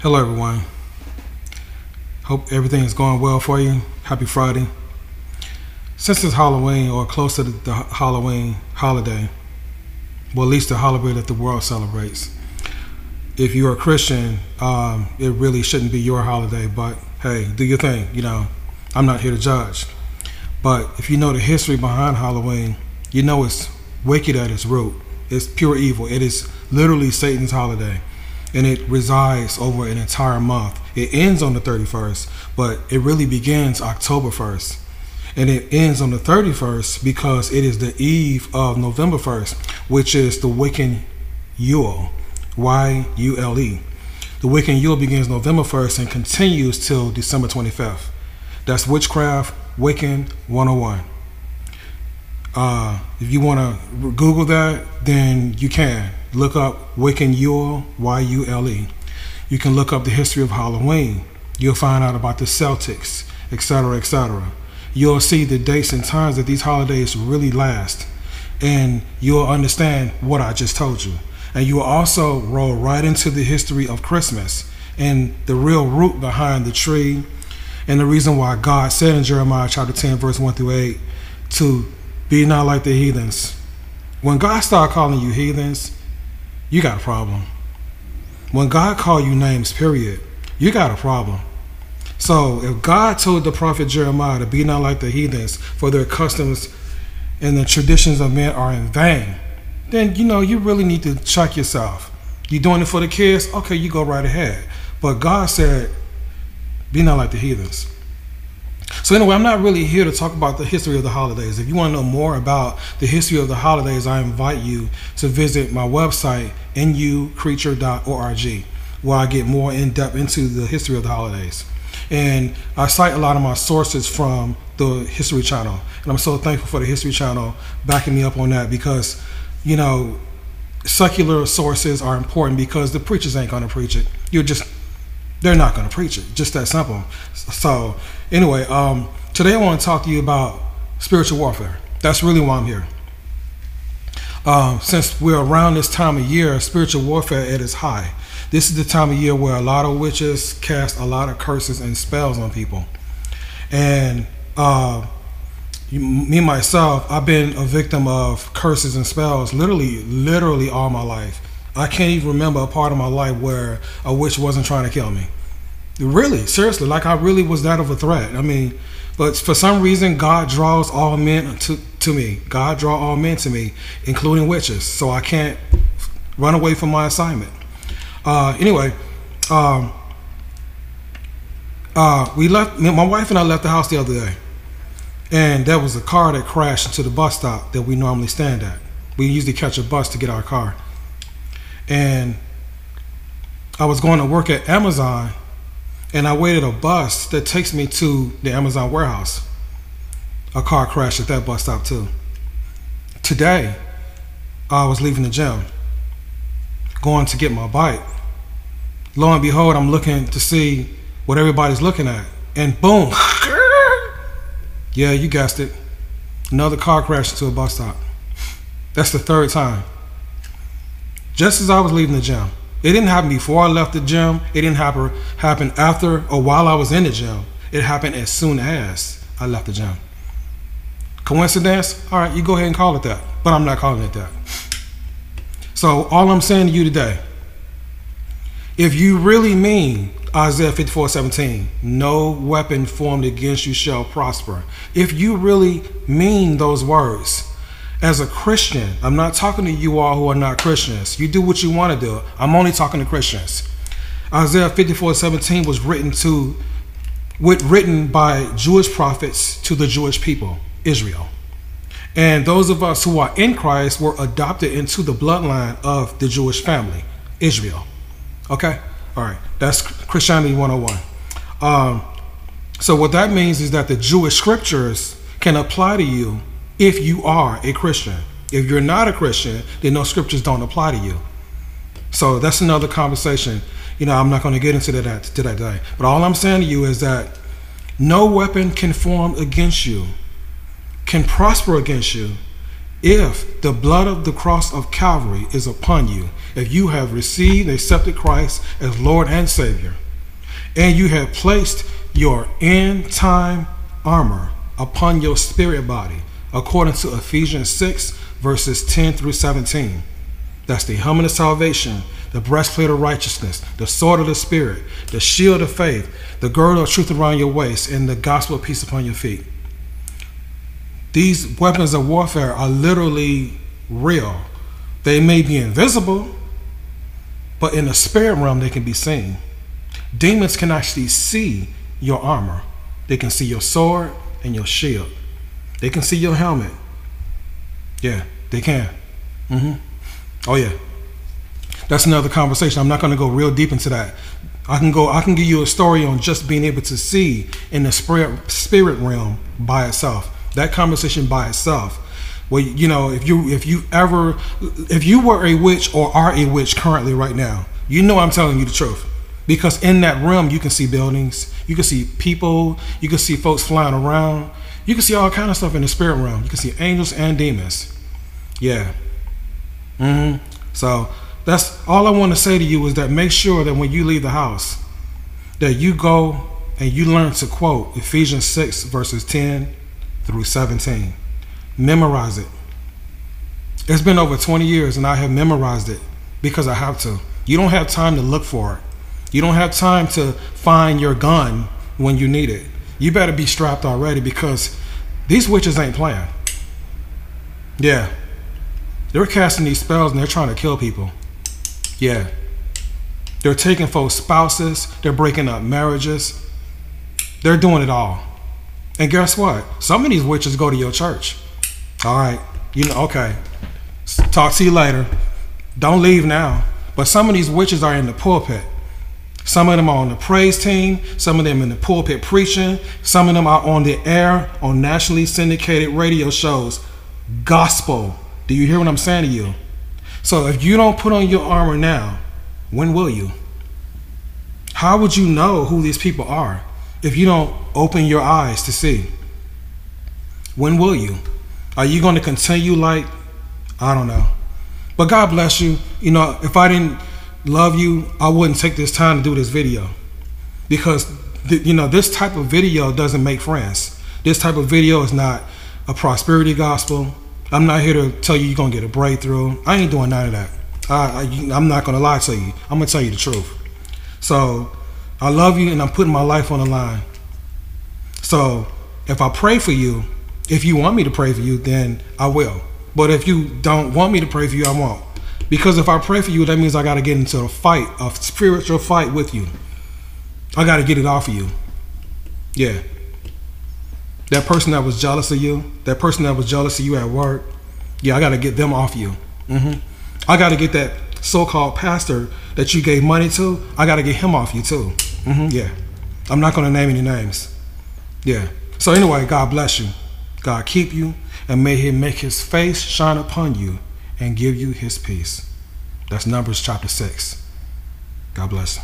Hello, everyone. Hope everything is going well for you. Happy Friday. Since it's Halloween or close to the Halloween holiday, well, at least the holiday that the world celebrates, if you're a Christian, um, it really shouldn't be your holiday, but hey, do your thing. You know, I'm not here to judge. But if you know the history behind Halloween, you know it's wicked at its root. It's pure evil. It is literally Satan's holiday. And it resides over an entire month. It ends on the 31st, but it really begins October 1st. And it ends on the 31st because it is the eve of November 1st, which is the Wiccan Yule, Y U L E. The Wiccan Yule begins November 1st and continues till December 25th. That's Witchcraft Wiccan 101. Uh, if you want to Google that, then you can. Look up Wiccan Yule, Y U L E. You can look up the history of Halloween. You'll find out about the Celtics, etc., etc. You'll see the dates and times that these holidays really last. And you'll understand what I just told you. And you will also roll right into the history of Christmas and the real root behind the tree and the reason why God said in Jeremiah chapter 10, verse 1 through 8, to be not like the heathens. When God started calling you heathens, you got a problem. When God called you names, period, you got a problem. So if God told the prophet Jeremiah to be not like the heathens, for their customs and the traditions of men are in vain, then you know you really need to check yourself. You doing it for the kids? Okay, you go right ahead. But God said, be not like the heathens. So anyway, I'm not really here to talk about the history of the holidays. If you want to know more about the history of the holidays, I invite you to visit my website, nucreature.org, where I get more in depth into the history of the holidays. And I cite a lot of my sources from the History Channel. And I'm so thankful for the History Channel backing me up on that because, you know, secular sources are important because the preachers ain't to preach it. You're just they're not going to preach it. Just that simple. So, anyway, um, today I want to talk to you about spiritual warfare. That's really why I'm here. Um, since we're around this time of year, spiritual warfare at its high. This is the time of year where a lot of witches cast a lot of curses and spells on people. And uh, me myself, I've been a victim of curses and spells literally, literally all my life. I can't even remember a part of my life where a witch wasn't trying to kill me. Really, seriously, like I really was that of a threat. I mean, but for some reason, God draws all men to, to me. God draw all men to me, including witches. So I can't run away from my assignment. Uh, anyway, um, uh, we left. My wife and I left the house the other day, and there was a car that crashed into the bus stop that we normally stand at. We usually catch a bus to get our car and I was going to work at Amazon and I waited a bus that takes me to the Amazon warehouse. A car crashed at that bus stop too. Today, I was leaving the gym, going to get my bike. Lo and behold, I'm looking to see what everybody's looking at, and boom! yeah, you guessed it. Another car crashed into a bus stop. That's the third time just as I was leaving the gym. It didn't happen before I left the gym. It didn't happen happen after or while I was in the gym. It happened as soon as I left the gym. Coincidence? All right, you go ahead and call it that. But I'm not calling it that. So all I'm saying to you today, if you really mean Isaiah 54 17, no weapon formed against you shall prosper. If you really mean those words, as a Christian, I'm not talking to you all who are not Christians. You do what you want to do. I'm only talking to Christians. Isaiah 54 17 was written to written by Jewish prophets to the Jewish people, Israel. And those of us who are in Christ were adopted into the bloodline of the Jewish family, Israel. Okay? All right. That's Christianity 101. Um, so, what that means is that the Jewish scriptures can apply to you if you are a Christian. If you're not a Christian, then those scriptures don't apply to you. So that's another conversation. You know, I'm not going to get into that today. But all I'm saying to you is that no weapon can form against you, can prosper against you, if the blood of the cross of Calvary is upon you, if you have received and accepted Christ as Lord and Savior, and you have placed your end time armor upon your spirit body, according to Ephesians 6, verses 10 through 17. That's the helmet of salvation, the breastplate of righteousness, the sword of the Spirit, the shield of faith, the girdle of truth around your waist, and the gospel of peace upon your feet. These weapons of warfare are literally real. They may be invisible, but in the spirit realm, they can be seen. Demons can actually see your armor, they can see your sword and your shield, they can see your helmet. Yeah, they can. Mm-hmm. Oh, yeah. That's another conversation. I'm not going to go real deep into that. I can go. I can give you a story on just being able to see in the spirit spirit realm by itself. That conversation by itself. Well, you know, if you if you ever if you were a witch or are a witch currently right now, you know I'm telling you the truth. Because in that realm you can see buildings, you can see people, you can see folks flying around, you can see all kind of stuff in the spirit realm. You can see angels and demons. Yeah. Mm-hmm. So that's all I want to say to you is that make sure that when you leave the house, that you go and you learn to quote Ephesians 6 verses 10 through 17. Memorize it. It's been over 20 years and I have memorized it because I have to. You don't have time to look for it. You don't have time to find your gun when you need it. You better be strapped already because these witches ain't playing. Yeah. They're casting these spells and they're trying to kill people. Yeah. They're taking folks' spouses, they're breaking up marriages, they're doing it all. And guess what? Some of these witches go to your church. All right. You know, okay. Talk to you later. Don't leave now. But some of these witches are in the pulpit. Some of them are on the praise team. Some of them in the pulpit preaching. Some of them are on the air on nationally syndicated radio shows. Gospel. Do you hear what I'm saying to you? So if you don't put on your armor now, when will you? How would you know who these people are if you don't open your eyes to see? When will you? Are you going to continue like, I don't know. But God bless you. You know, if I didn't love you, I wouldn't take this time to do this video. Because, th- you know, this type of video doesn't make friends. This type of video is not a prosperity gospel. I'm not here to tell you you're gonna get a breakthrough. I ain't doing none of that. I, I, I'm not gonna lie to you. I'm gonna tell you the truth. So I love you, and I'm putting my life on the line. So if I pray for you, if you want me to pray for you, then I will. But if you don't want me to pray for you, I won't. Because if I pray for you, that means I got to get into a fight, a spiritual fight with you. I got to get it off of you. Yeah. That person that was jealous of you, that person that was jealous of you at work, yeah, I got to get them off you. Mm-hmm. I got to get that so-called pastor that you gave money to. I got to get him off you too. Mm-hmm. Yeah, I'm not going to name any names. Yeah. So anyway, God bless you. God keep you, and may He make His face shine upon you and give you His peace. That's Numbers chapter six. God bless.